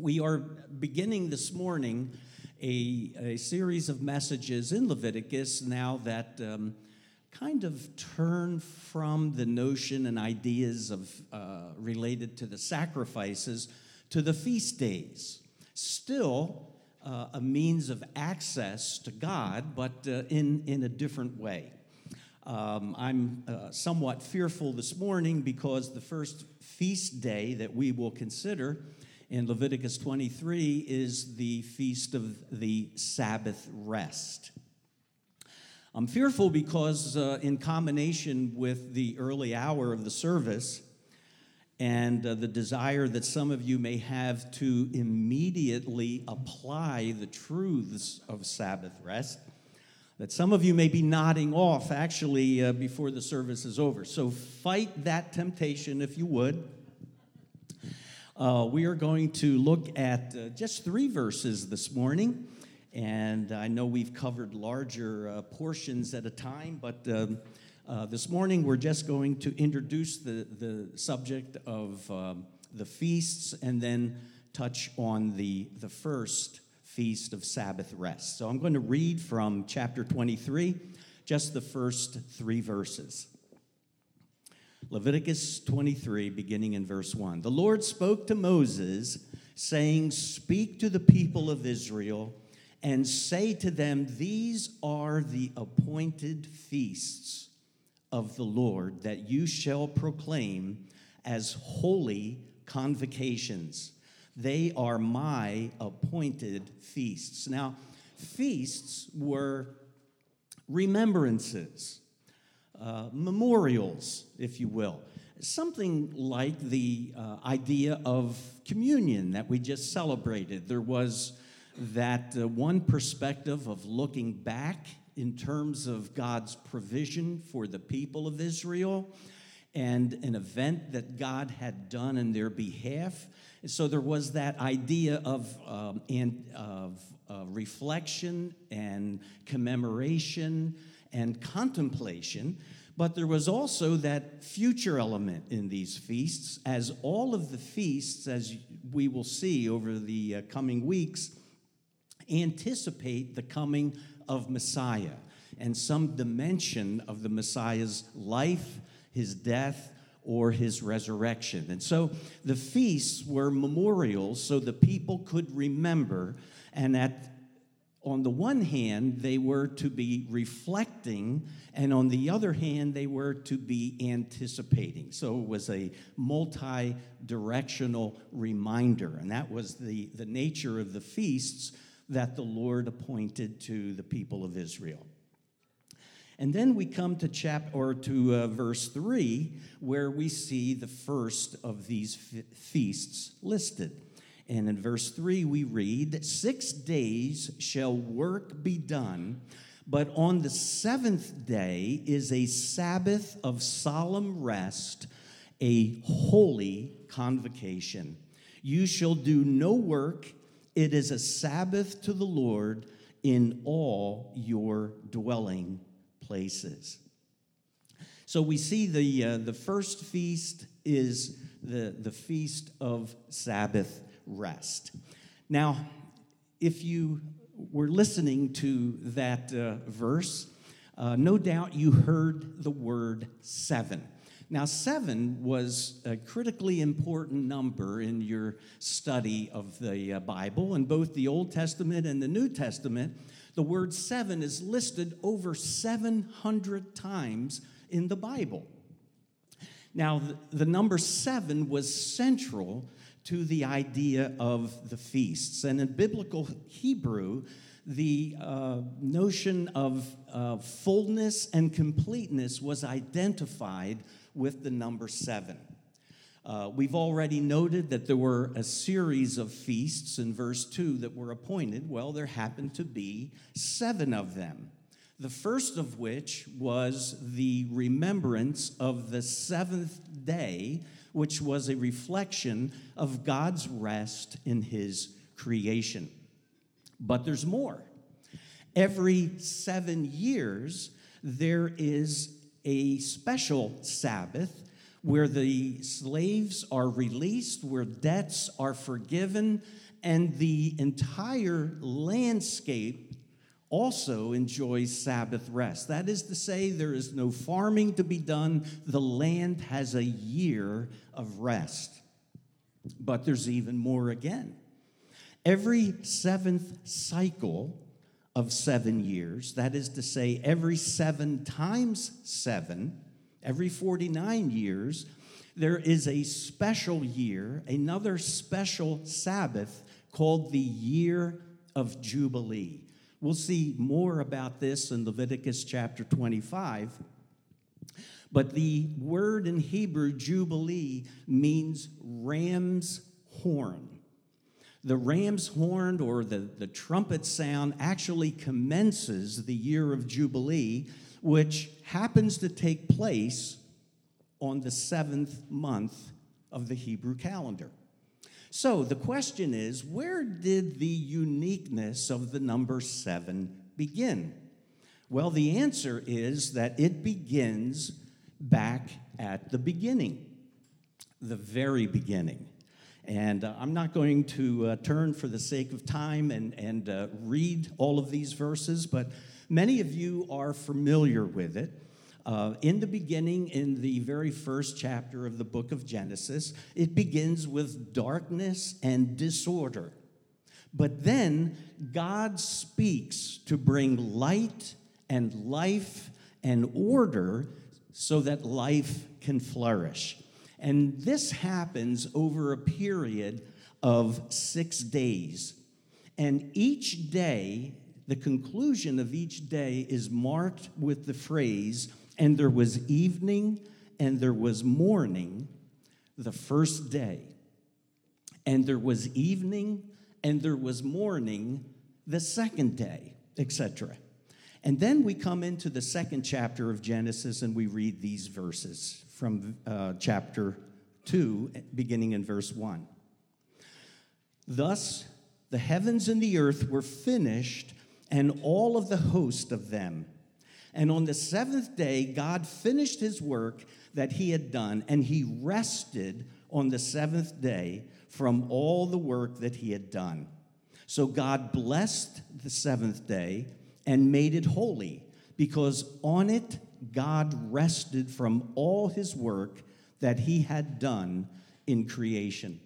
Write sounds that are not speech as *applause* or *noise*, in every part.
We are beginning this morning a, a series of messages in Leviticus now that um, kind of turn from the notion and ideas of uh, related to the sacrifices to the feast days. Still, uh, a means of access to God, but uh, in, in a different way. Um, I'm uh, somewhat fearful this morning because the first feast day that we will consider in Leviticus 23 is the feast of the Sabbath rest. I'm fearful because, uh, in combination with the early hour of the service and uh, the desire that some of you may have to immediately apply the truths of Sabbath rest, that some of you may be nodding off actually uh, before the service is over. So fight that temptation if you would. Uh, we are going to look at uh, just three verses this morning. And I know we've covered larger uh, portions at a time, but um, uh, this morning we're just going to introduce the, the subject of um, the feasts and then touch on the, the first feast of Sabbath rest. So I'm going to read from chapter 23, just the first three verses. Leviticus 23, beginning in verse 1. The Lord spoke to Moses, saying, Speak to the people of Israel and say to them, These are the appointed feasts of the Lord that you shall proclaim as holy convocations. They are my appointed feasts. Now, feasts were remembrances uh, memorials, if you will. Something like the uh, idea of communion that we just celebrated. There was that uh, one perspective of looking back in terms of God's provision for the people of Israel and an event that God had done in their behalf. so there was that idea of, um, and, of uh, reflection and commemoration and contemplation, but there was also that future element in these feasts, as all of the feasts, as we will see over the uh, coming weeks, anticipate the coming of Messiah and some dimension of the Messiah's life, his death, or his resurrection. And so the feasts were memorials so the people could remember, and at on the one hand, they were to be reflecting, and on the other hand, they were to be anticipating. So it was a multi directional reminder, and that was the, the nature of the feasts that the Lord appointed to the people of Israel. And then we come to chap or to uh, verse 3 where we see the first of these feasts listed. And in verse 3, we read, Six days shall work be done, but on the seventh day is a Sabbath of solemn rest, a holy convocation. You shall do no work, it is a Sabbath to the Lord in all your dwelling places. So we see the, uh, the first feast is the, the feast of Sabbath rest. Now, if you were listening to that uh, verse, uh, no doubt you heard the word seven. Now, seven was a critically important number in your study of the uh, Bible. In both the Old Testament and the New Testament, the word seven is listed over 700 times in the Bible. Now, the, the number seven was central to the idea of the feasts. And in biblical Hebrew, the uh, notion of uh, fullness and completeness was identified with the number seven. Uh, we've already noted that there were a series of feasts in verse 2 that were appointed. Well, there happened to be seven of them. The first of which was the remembrance of the seventh day which was a reflection of God's rest in his creation. But there's more. Every seven years, there is a special Sabbath where the slaves are released, where debts are forgiven, and the entire landscape also enjoys Sabbath rest. That is to say, there is no farming to be done, the land has a year of rest. But there's even more again. Every seventh cycle of seven years, that is to say, every seven times seven, every 49 years, there is a special year, another special Sabbath called the Year of Jubilee. We'll see more about this in Leviticus chapter 25. But the word in Hebrew, Jubilee, means ram's horn. The ram's horn or the, the trumpet sound actually commences the year of Jubilee which happens to take place on the seventh month of the Hebrew calendar. So the question is where did the uniqueness of the number seven begin? Well, the answer is that it begins back at the beginning, the very beginning. And uh, I'm not going to uh, turn for the sake of time and, and uh, read all of these verses, but Many of you are familiar with it. Uh, in the beginning, in the very first chapter of the book of Genesis, it begins with darkness and disorder. But then God speaks to bring light and life and order so that life can flourish. And this happens over a period of six days. And each day the conclusion of each day is marked with the phrase, and there was evening and there was morning the first day. And there was evening and there was morning the second day, etc. And then we come into the second chapter of Genesis and we read these verses from uh, chapter 2, beginning in verse 1. Thus, the heavens and the earth were finished and all of the host of them. And on the seventh day, God finished his work that he had done, and he rested on the seventh day from all the work that he had done. So God blessed the seventh day and made it holy, because on it God rested from all his work that he had done in creation.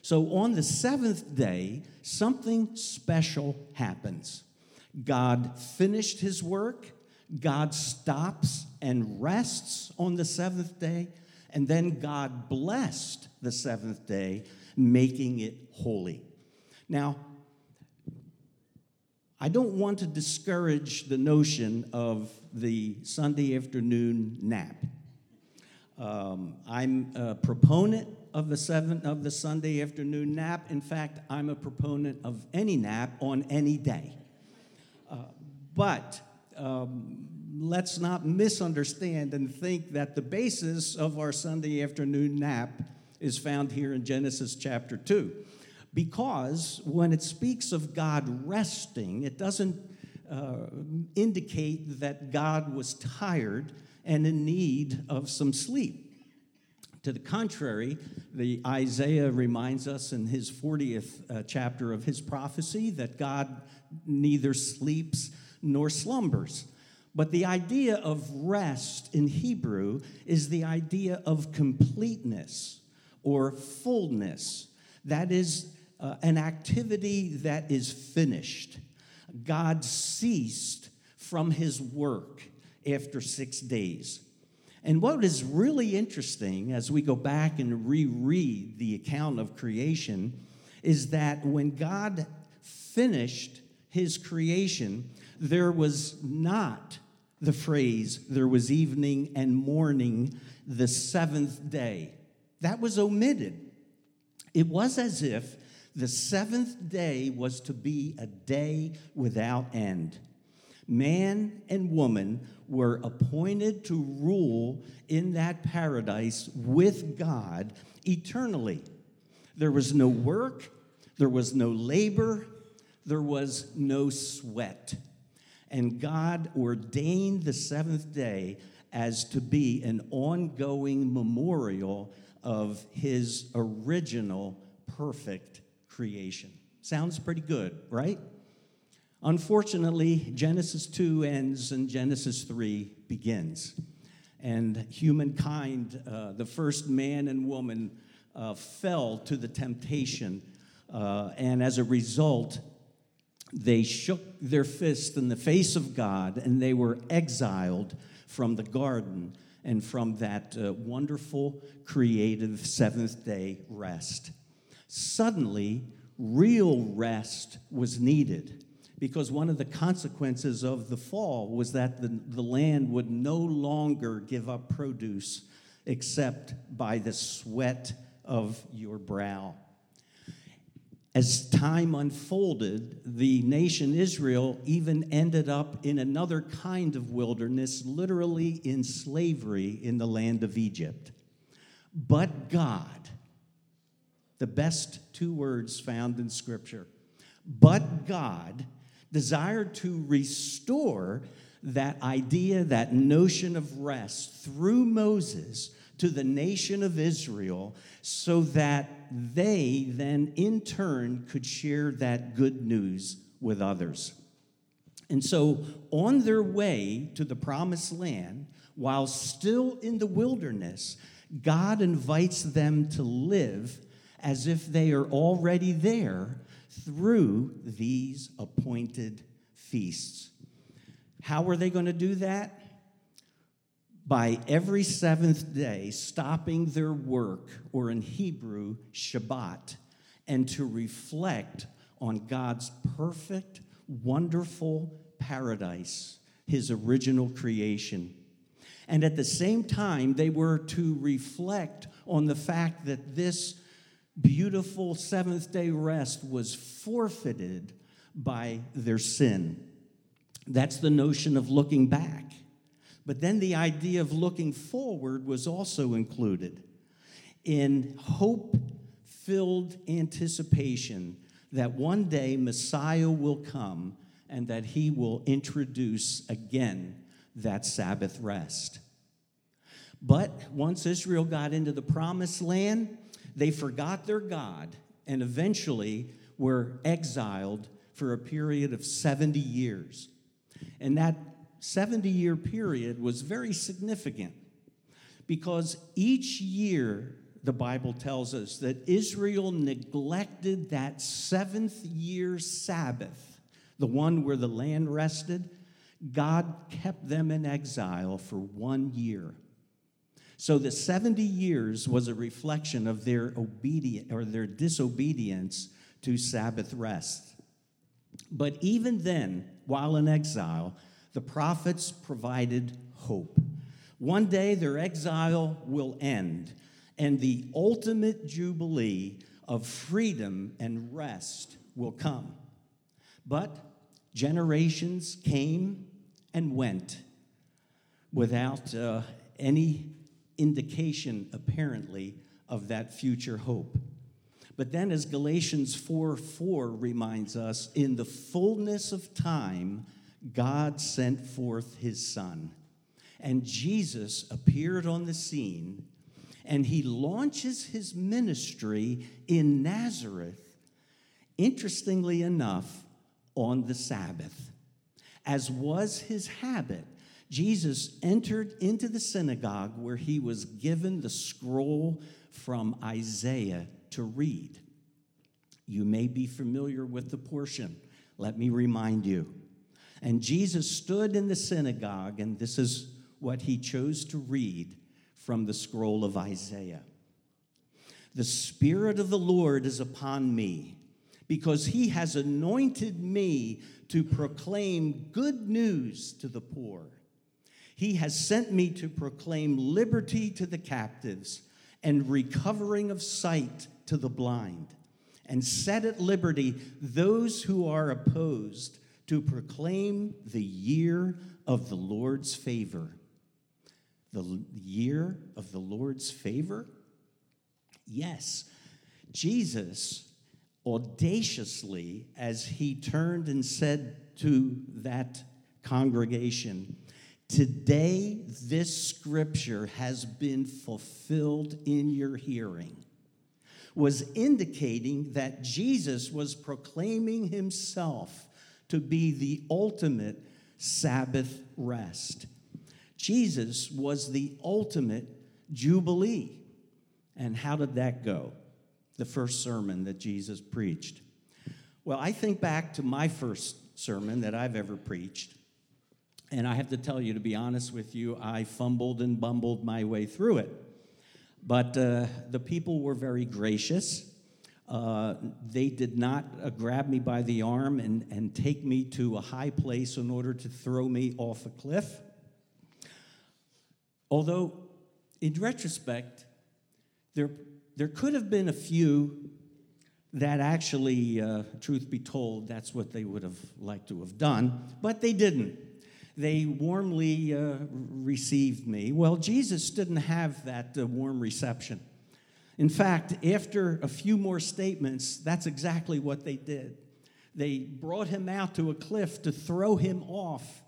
So on the seventh day, something special happens. God finished his work, God stops and rests on the seventh day, and then God blessed the seventh day, making it holy. Now, I don't want to discourage the notion of the Sunday afternoon nap. Um, I'm a proponent of the seven of the Sunday afternoon nap. In fact, I'm a proponent of any nap on any day. But um, let's not misunderstand and think that the basis of our Sunday afternoon nap is found here in Genesis chapter 2. Because when it speaks of God resting, it doesn't uh, indicate that God was tired and in need of some sleep. To the contrary, the Isaiah reminds us in his 40th uh, chapter of his prophecy that God neither sleeps nor slumbers. But the idea of rest in Hebrew is the idea of completeness or fullness. That is uh, an activity that is finished. God ceased from his work after six days. And what is really interesting as we go back and reread the account of creation is that when God finished his creation, there was not the phrase, there was evening and morning the seventh day. That was omitted. It was as if the seventh day was to be a day without end. Man and woman were appointed to rule in that paradise with God eternally. There was no work, there was no labor, there was no sweat. And God ordained the seventh day as to be an ongoing memorial of his original perfect creation. Sounds pretty good, right? Unfortunately, Genesis 2 ends and Genesis 3 begins. And humankind, uh, the first man and woman, uh, fell to the temptation. Uh, and as a result, they shook their fist in the face of God and they were exiled from the garden and from that uh, wonderful, creative seventh day rest. Suddenly, real rest was needed because one of the consequences of the fall was that the, the land would no longer give up produce except by the sweat of your brow. As time unfolded, the nation Israel even ended up in another kind of wilderness, literally in slavery in the land of Egypt. But God, the best two words found in Scripture, but God desired to restore that idea, that notion of rest through Moses to the nation of Israel so that they then in turn could share that good news with others. And so, on their way to the promised land, while still in the wilderness, God invites them to live as if they are already there through these appointed feasts. How were they going to do that? By every seventh day, stopping their work, or in Hebrew, Shabbat, and to reflect on God's perfect, wonderful paradise, his original creation. And at the same time, they were to reflect on the fact that this beautiful seventh day rest was forfeited by their sin. That's the notion of looking back. But then the idea of looking forward was also included in hope filled anticipation that one day Messiah will come and that he will introduce again that Sabbath rest. But once Israel got into the promised land, they forgot their God and eventually were exiled for a period of 70 years. And that 70 year period was very significant because each year, the Bible tells us that Israel neglected that seventh year Sabbath, the one where the land rested. God kept them in exile for one year. So the 70 years was a reflection of their obedience or their disobedience to Sabbath rest. But even then, while in exile, the prophets provided hope. One day their exile will end, and the ultimate jubilee of freedom and rest will come. But generations came and went without uh, any indication, apparently, of that future hope. But then, as Galatians 4 4 reminds us, in the fullness of time, God sent forth his Son. And Jesus appeared on the scene, and he launches his ministry in Nazareth, interestingly enough, on the Sabbath. As was his habit, Jesus entered into the synagogue where he was given the scroll from Isaiah to read. You may be familiar with the portion. Let me remind you. And Jesus stood in the synagogue, and this is what he chose to read from the scroll of Isaiah. The Spirit of the Lord is upon me, because he has anointed me to proclaim good news to the poor. He has sent me to proclaim liberty to the captives and recovering of sight to the blind, and set at liberty those who are opposed to proclaim the year of the Lord's favor. The year of the Lord's favor? Yes, Jesus audaciously, as he turned and said to that congregation, Today, this scripture has been fulfilled in your hearing, was indicating that Jesus was proclaiming himself to be the ultimate Sabbath rest. Jesus was the ultimate Jubilee. And how did that go? The first sermon that Jesus preached. Well, I think back to my first sermon that I've ever preached. And I have to tell you, to be honest with you, I fumbled and bumbled my way through it. But uh, the people were very gracious. Uh, they did not uh, grab me by the arm and, and take me to a high place in order to throw me off a cliff. Although, in retrospect, there, there could have been a few that actually, uh, truth be told, that's what they would have liked to have done, but they didn't. They warmly uh, received me. Well, Jesus didn't have that uh, warm reception. In fact, after a few more statements, that's exactly what they did. They brought him out to a cliff to throw him off,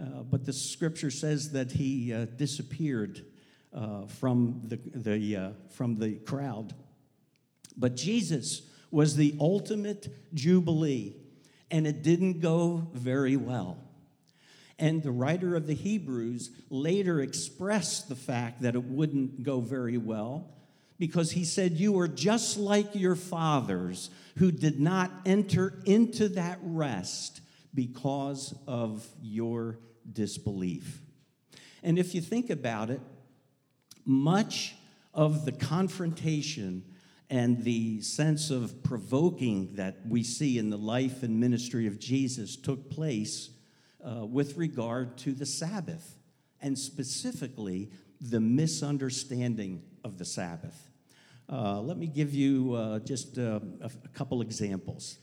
uh, but the scripture says that he uh, disappeared uh, from, the, the, uh, from the crowd. But Jesus was the ultimate jubilee, and it didn't go very well. And the writer of the Hebrews later expressed the fact that it wouldn't go very well because he said, You are just like your fathers who did not enter into that rest because of your disbelief. And if you think about it, much of the confrontation and the sense of provoking that we see in the life and ministry of Jesus took place uh, with regard to the Sabbath, and specifically the misunderstanding of the Sabbath. Uh, let me give you uh, just uh, a, a, couple examples.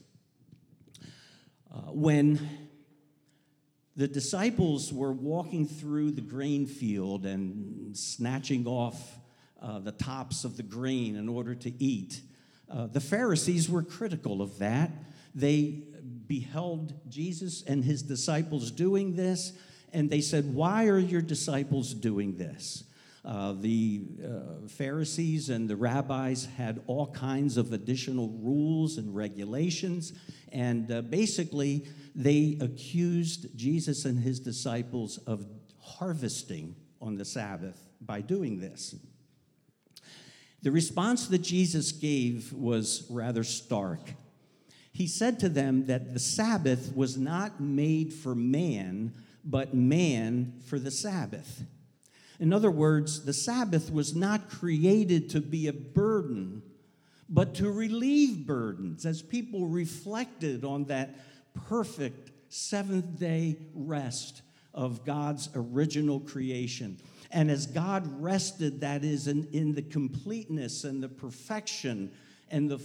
Uh, when the disciples were walking through the grain field and snatching off uh, the tops of the grain in order to eat. The Pharisees were critical of that. They beheld Jesus and his disciples doing this, and they said, Why are your disciples doing this? Uh, the uh, Pharisees and the rabbis had all kinds of additional rules and regulations, and uh, basically they accused Jesus and his disciples of harvesting on the Sabbath by doing this. The response that Jesus gave was rather stark. He said to them that the Sabbath was not made for man, but man for the Sabbath. In other words, the Sabbath was not created to be a burden, but to relieve burdens as people reflected on that perfect seventh day rest of God's original creation. And as God rested, that is, in, in the completeness and the perfection and the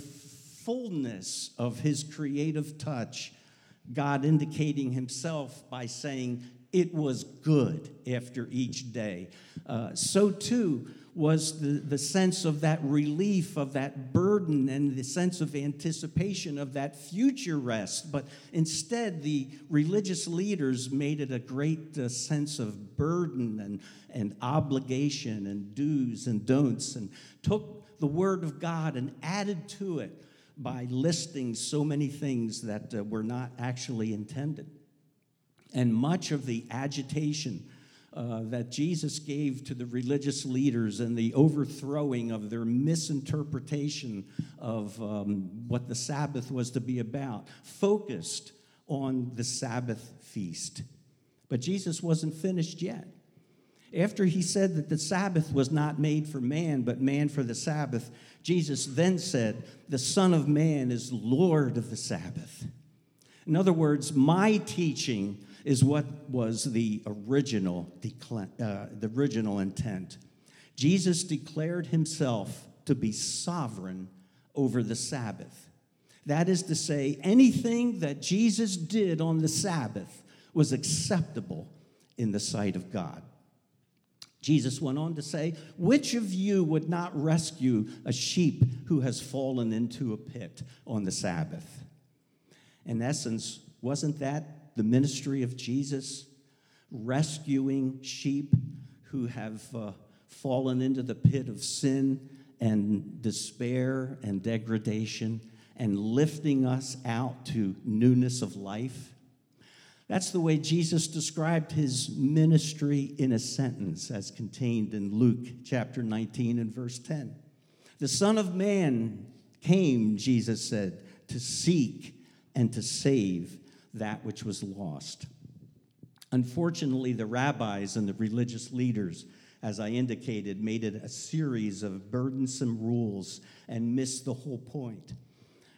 fullness of his creative touch, God indicating himself by saying, It was good after each day. Uh, so too, was the, the sense of that relief, of that burden, and the sense of anticipation of that future rest. But instead, the religious leaders made it a great uh, sense of burden and, and obligation and do's and don'ts and took the Word of God and added to it by listing so many things that uh, were not actually intended. And much of the agitation uh, that Jesus gave to the religious leaders and the overthrowing of their misinterpretation of um, what the Sabbath was to be about, focused on the Sabbath feast. But Jesus wasn't finished yet. After he said that the Sabbath was not made for man, but man for the Sabbath, Jesus then said, The Son of Man is Lord of the Sabbath. In other words, my teaching is what was the original, uh, the original intent. Jesus declared himself to be sovereign over the Sabbath. That is to say, anything that Jesus did on the Sabbath was acceptable in the sight of God. Jesus went on to say, Which of you would not rescue a sheep who has fallen into a pit on the Sabbath? In essence, wasn't that the ministry of Jesus? rescuing sheep who have uh, fallen into the pit of sin and despair and degradation and lifting us out to newness of life. That's the way Jesus described his ministry in a sentence, as contained in Luke chapter 19 and verse 10. The Son of Man came, Jesus said, to seek and to save that which was lost. Unfortunately, the rabbis and the religious leaders, as I indicated, made it a series of burdensome rules and missed the whole point.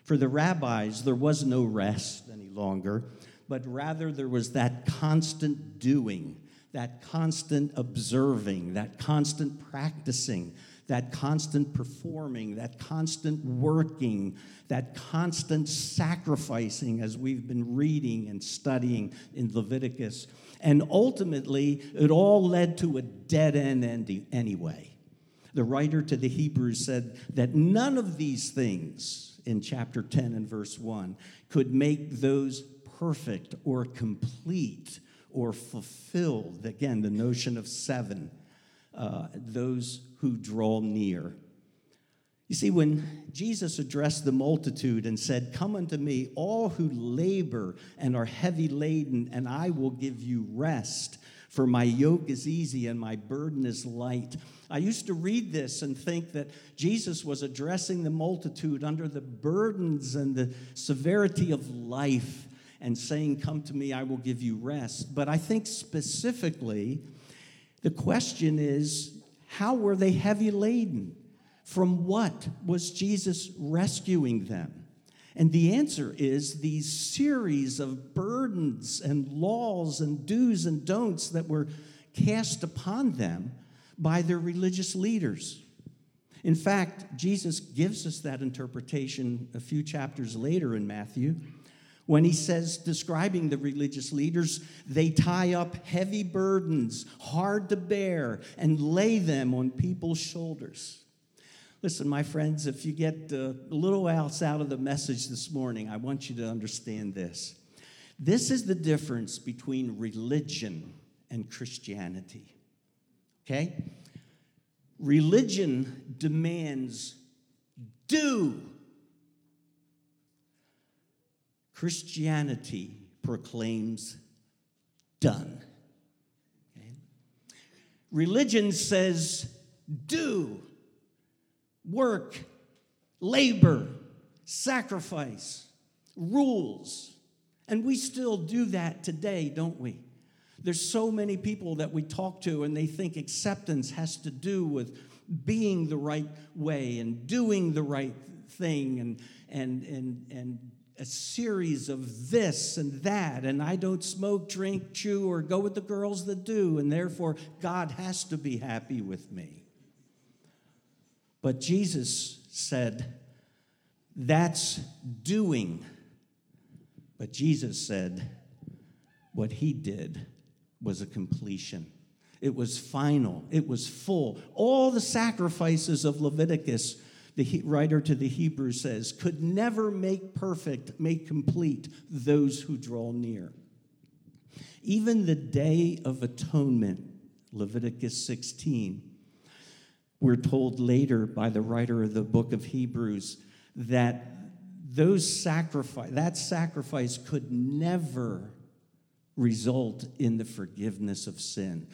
For the rabbis, there was no rest any longer but rather there was that constant doing, that constant observing, that constant practicing, that constant performing, that constant working, that constant sacrificing, as we've been reading and studying in Leviticus. And ultimately, it all led to a dead end ending anyway. The writer to the Hebrews said that none of these things in chapter 10 and verse 1 could make those perfect or complete or fulfilled. Again, the notion of seven, uh, those who draw near. You see, when Jesus addressed the multitude and said, Come unto me, all who labor and are heavy laden, and I will give you rest, for my yoke is easy and my burden is light. I used to read this and think that Jesus was addressing the multitude under the burdens and the severity of life and saying, Come to me, I will give you rest. But I think specifically, the question is, how were they heavy laden? From what was Jesus rescuing them? And the answer is these series of burdens and laws and do's and don'ts that were cast upon them by their religious leaders. In fact, Jesus gives us that interpretation a few chapters later in Matthew when he says, describing the religious leaders, they tie up heavy burdens, hard to bear, and lay them on people's shoulders. Listen, my friends, if you get uh, a little else out of the message this morning, I want you to understand this. This is the difference between religion and Christianity. Okay? Religion demands do Christianity proclaims done. Okay? Religion says do, work, labor, sacrifice, rules. And we still do that today, don't we? There's so many people that we talk to, and they think acceptance has to do with being the right way and doing the right thing and, and, and, and a series of this and that, and I don't smoke, drink, chew, or go with the girls that do, and therefore God has to be happy with me. But Jesus said, That's doing. But Jesus said, What he did was a completion. It was final. It was full. All the sacrifices of Leviticus the writer to the Hebrews says, could never make perfect, make complete those who draw near. Even the day of atonement, Leviticus 16, we're told later by the writer of the book of Hebrews that those sacrifice that sacrifice could never result in the forgiveness of sin.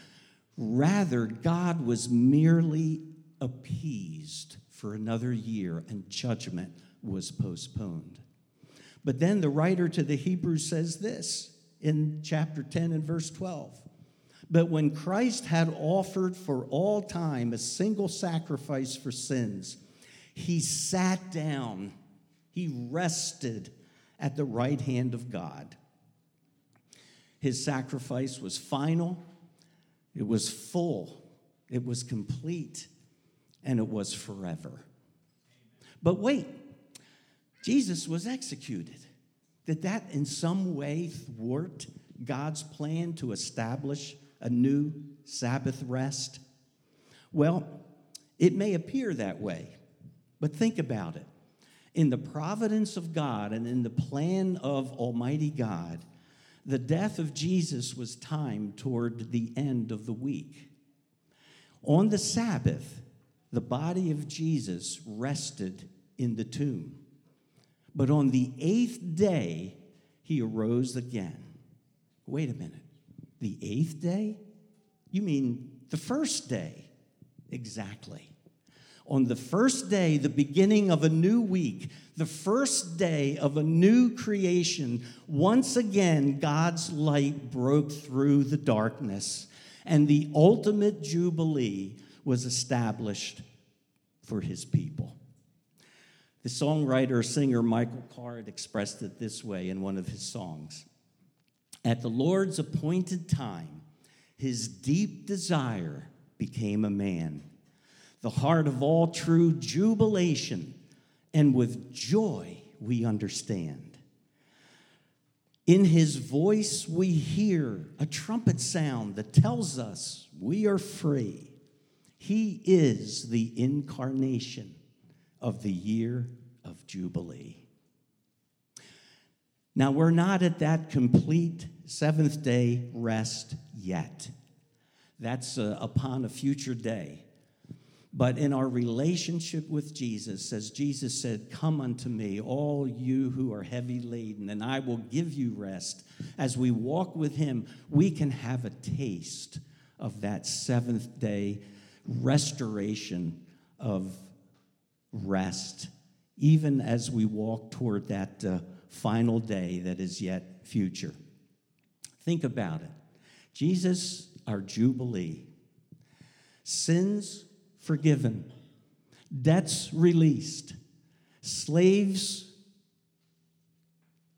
Rather, God was merely appeased for another year, and judgment was postponed. But then the writer to the Hebrews says this in chapter 10 and verse 12. But when Christ had offered for all time a single sacrifice for sins, he sat down, he rested at the right hand of God. His sacrifice was final, it was full, it was complete and it was forever. But wait, Jesus was executed. Did that in some way thwart God's plan to establish a new Sabbath rest? Well, it may appear that way, but think about it. In the providence of God and in the plan of Almighty God, the death of Jesus was timed toward the end of the week. On the Sabbath, the body of Jesus rested in the tomb. But on the eighth day, he arose again. Wait a minute. The eighth day? You mean the first day? Exactly. On the first day, the beginning of a new week, the first day of a new creation, once again, God's light broke through the darkness, and the ultimate Jubilee was established for his people. The songwriter singer Michael Card expressed it this way in one of his songs At the Lord's appointed time, his deep desire became a man, the heart of all true jubilation, and with joy we understand. In his voice, we hear a trumpet sound that tells us we are free. He is the incarnation of the year of Jubilee. Now, we're not at that complete seventh day rest yet. That's uh, upon a future day. But in our relationship with Jesus, as Jesus said, Come unto me, all you who are heavy laden, and I will give you rest. As we walk with him, we can have a taste of that seventh day restoration of rest, even as we walk toward that uh, final day that is yet future. Think about it. Jesus, our Jubilee, sins forgiven, debts released, slaves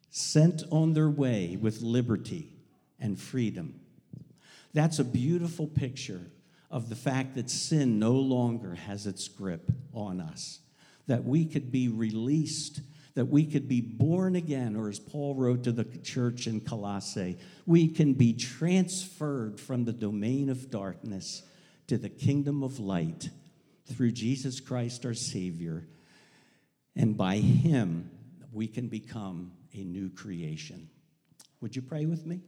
sent on their way with liberty and freedom. That's a beautiful picture of the fact that sin no longer has its grip on us, that we could be released, that we could be born again, or as Paul wrote to the church in Colossae, we can be transferred from the domain of darkness to the kingdom of light through Jesus Christ our Savior. And by Him, we can become a new creation. Would you pray with me?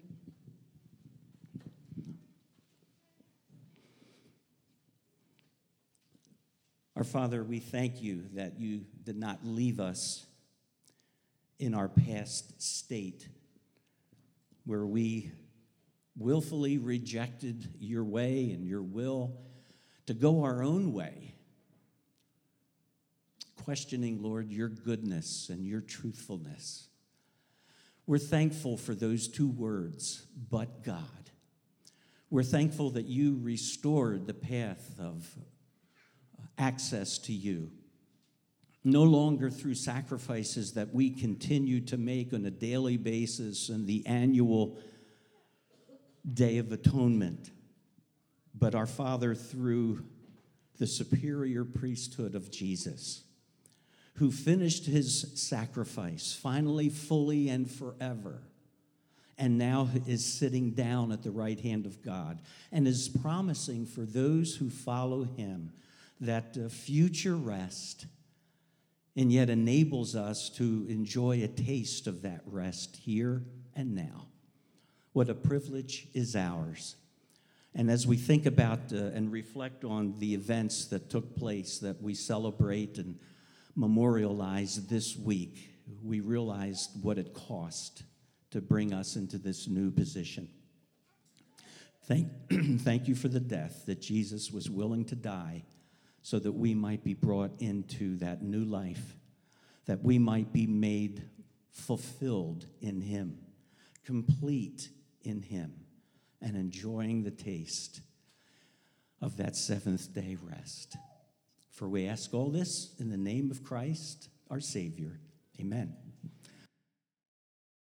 Our Father, we thank you that you did not leave us in our past state where we willfully rejected your way and your will to go our own way, questioning, Lord, your goodness and your truthfulness. We're thankful for those two words, but God. We're thankful that you restored the path of access to you. No longer through sacrifices that we continue to make on a daily basis and the annual Day of Atonement, but our Father through the superior priesthood of Jesus, who finished his sacrifice finally, fully, and forever, and now is sitting down at the right hand of God and is promising for those who follow him that future rest and yet enables us to enjoy a taste of that rest here and now. What a privilege is ours. And as we think about uh, and reflect on the events that took place that we celebrate and memorialize this week, we realize what it cost to bring us into this new position. Thank, *clears throat* thank you for the death that Jesus was willing to die so that we might be brought into that new life, that we might be made fulfilled in Him, complete in Him, and enjoying the taste of that seventh day rest. For we ask all this in the name of Christ, our Savior. Amen.